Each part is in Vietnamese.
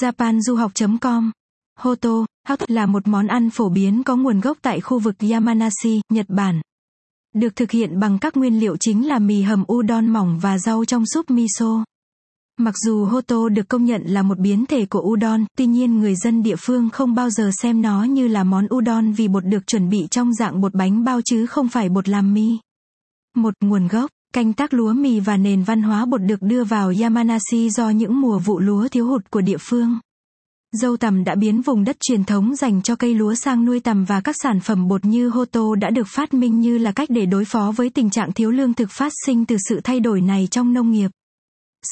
japanduhoc.com Hoto, hot là một món ăn phổ biến có nguồn gốc tại khu vực Yamanashi, Nhật Bản. Được thực hiện bằng các nguyên liệu chính là mì hầm udon mỏng và rau trong súp miso. Mặc dù Hoto được công nhận là một biến thể của udon, tuy nhiên người dân địa phương không bao giờ xem nó như là món udon vì bột được chuẩn bị trong dạng bột bánh bao chứ không phải bột làm mi. Một nguồn gốc Canh tác lúa mì và nền văn hóa bột được đưa vào Yamanashi do những mùa vụ lúa thiếu hụt của địa phương. Dâu tằm đã biến vùng đất truyền thống dành cho cây lúa sang nuôi tằm và các sản phẩm bột như Hoto đã được phát minh như là cách để đối phó với tình trạng thiếu lương thực phát sinh từ sự thay đổi này trong nông nghiệp.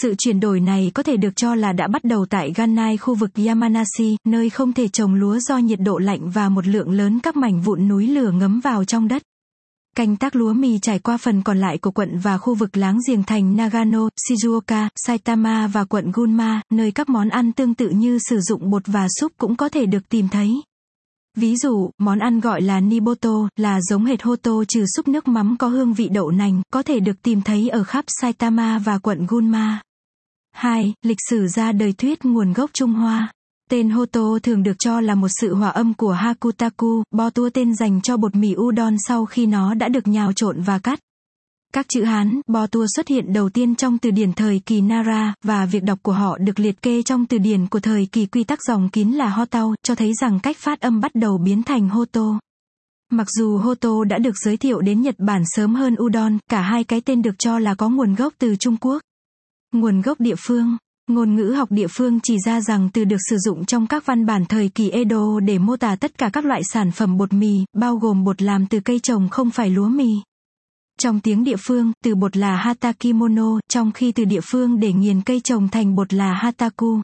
Sự chuyển đổi này có thể được cho là đã bắt đầu tại Ganai khu vực Yamanashi, nơi không thể trồng lúa do nhiệt độ lạnh và một lượng lớn các mảnh vụn núi lửa ngấm vào trong đất. Canh tác lúa mì trải qua phần còn lại của quận và khu vực láng giềng thành Nagano, Shizuoka, Saitama và quận Gunma, nơi các món ăn tương tự như sử dụng bột và súp cũng có thể được tìm thấy. Ví dụ, món ăn gọi là Niboto, là giống hệt Hoto trừ súp nước mắm có hương vị đậu nành, có thể được tìm thấy ở khắp Saitama và quận Gunma. 2. Lịch sử ra đời thuyết nguồn gốc Trung Hoa Tên Hoto thường được cho là một sự hòa âm của Hakutaku, bo tua tên dành cho bột mì udon sau khi nó đã được nhào trộn và cắt. Các chữ Hán, bo tua xuất hiện đầu tiên trong từ điển thời kỳ Nara, và việc đọc của họ được liệt kê trong từ điển của thời kỳ quy tắc dòng kín là Hotao, cho thấy rằng cách phát âm bắt đầu biến thành Hoto. Mặc dù Hoto đã được giới thiệu đến Nhật Bản sớm hơn Udon, cả hai cái tên được cho là có nguồn gốc từ Trung Quốc. Nguồn gốc địa phương Ngôn ngữ học địa phương chỉ ra rằng từ được sử dụng trong các văn bản thời kỳ Edo để mô tả tất cả các loại sản phẩm bột mì, bao gồm bột làm từ cây trồng không phải lúa mì. Trong tiếng địa phương, từ bột là hatakimono, trong khi từ địa phương để nghiền cây trồng thành bột là hataku.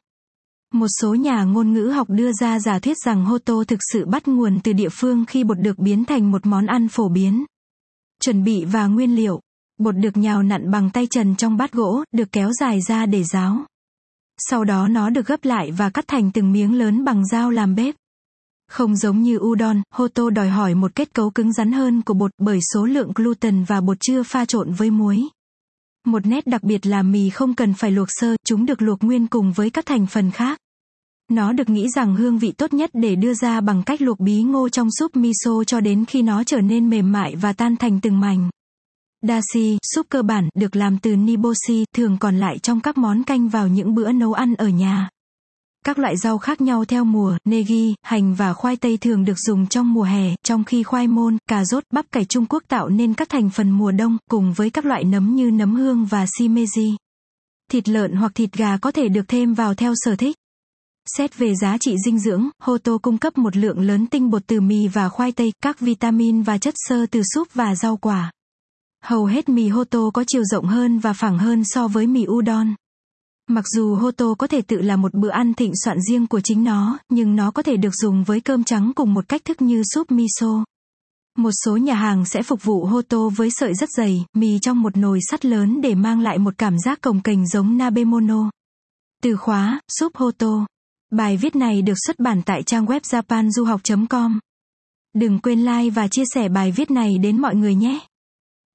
Một số nhà ngôn ngữ học đưa ra giả thuyết rằng Hoto thực sự bắt nguồn từ địa phương khi bột được biến thành một món ăn phổ biến. Chuẩn bị và nguyên liệu. Bột được nhào nặn bằng tay trần trong bát gỗ, được kéo dài ra để ráo. Sau đó nó được gấp lại và cắt thành từng miếng lớn bằng dao làm bếp. Không giống như udon, hoto đòi hỏi một kết cấu cứng rắn hơn của bột bởi số lượng gluten và bột chưa pha trộn với muối. Một nét đặc biệt là mì không cần phải luộc sơ, chúng được luộc nguyên cùng với các thành phần khác. Nó được nghĩ rằng hương vị tốt nhất để đưa ra bằng cách luộc bí ngô trong súp miso cho đến khi nó trở nên mềm mại và tan thành từng mảnh. Dashi, súp cơ bản, được làm từ niboshi, thường còn lại trong các món canh vào những bữa nấu ăn ở nhà. Các loại rau khác nhau theo mùa, negi, hành và khoai tây thường được dùng trong mùa hè, trong khi khoai môn, cà rốt, bắp cải Trung Quốc tạo nên các thành phần mùa đông, cùng với các loại nấm như nấm hương và shimeji. Thịt lợn hoặc thịt gà có thể được thêm vào theo sở thích. Xét về giá trị dinh dưỡng, Hoto cung cấp một lượng lớn tinh bột từ mì và khoai tây, các vitamin và chất xơ từ súp và rau quả. Hầu hết mì Hoto có chiều rộng hơn và phẳng hơn so với mì udon. Mặc dù Hoto có thể tự là một bữa ăn thịnh soạn riêng của chính nó, nhưng nó có thể được dùng với cơm trắng cùng một cách thức như súp miso. Một số nhà hàng sẽ phục vụ Hoto với sợi rất dày, mì trong một nồi sắt lớn để mang lại một cảm giác cồng kềnh giống Nabemono. Từ khóa, súp Hoto. Bài viết này được xuất bản tại trang web japanduhoc.com. Đừng quên like và chia sẻ bài viết này đến mọi người nhé.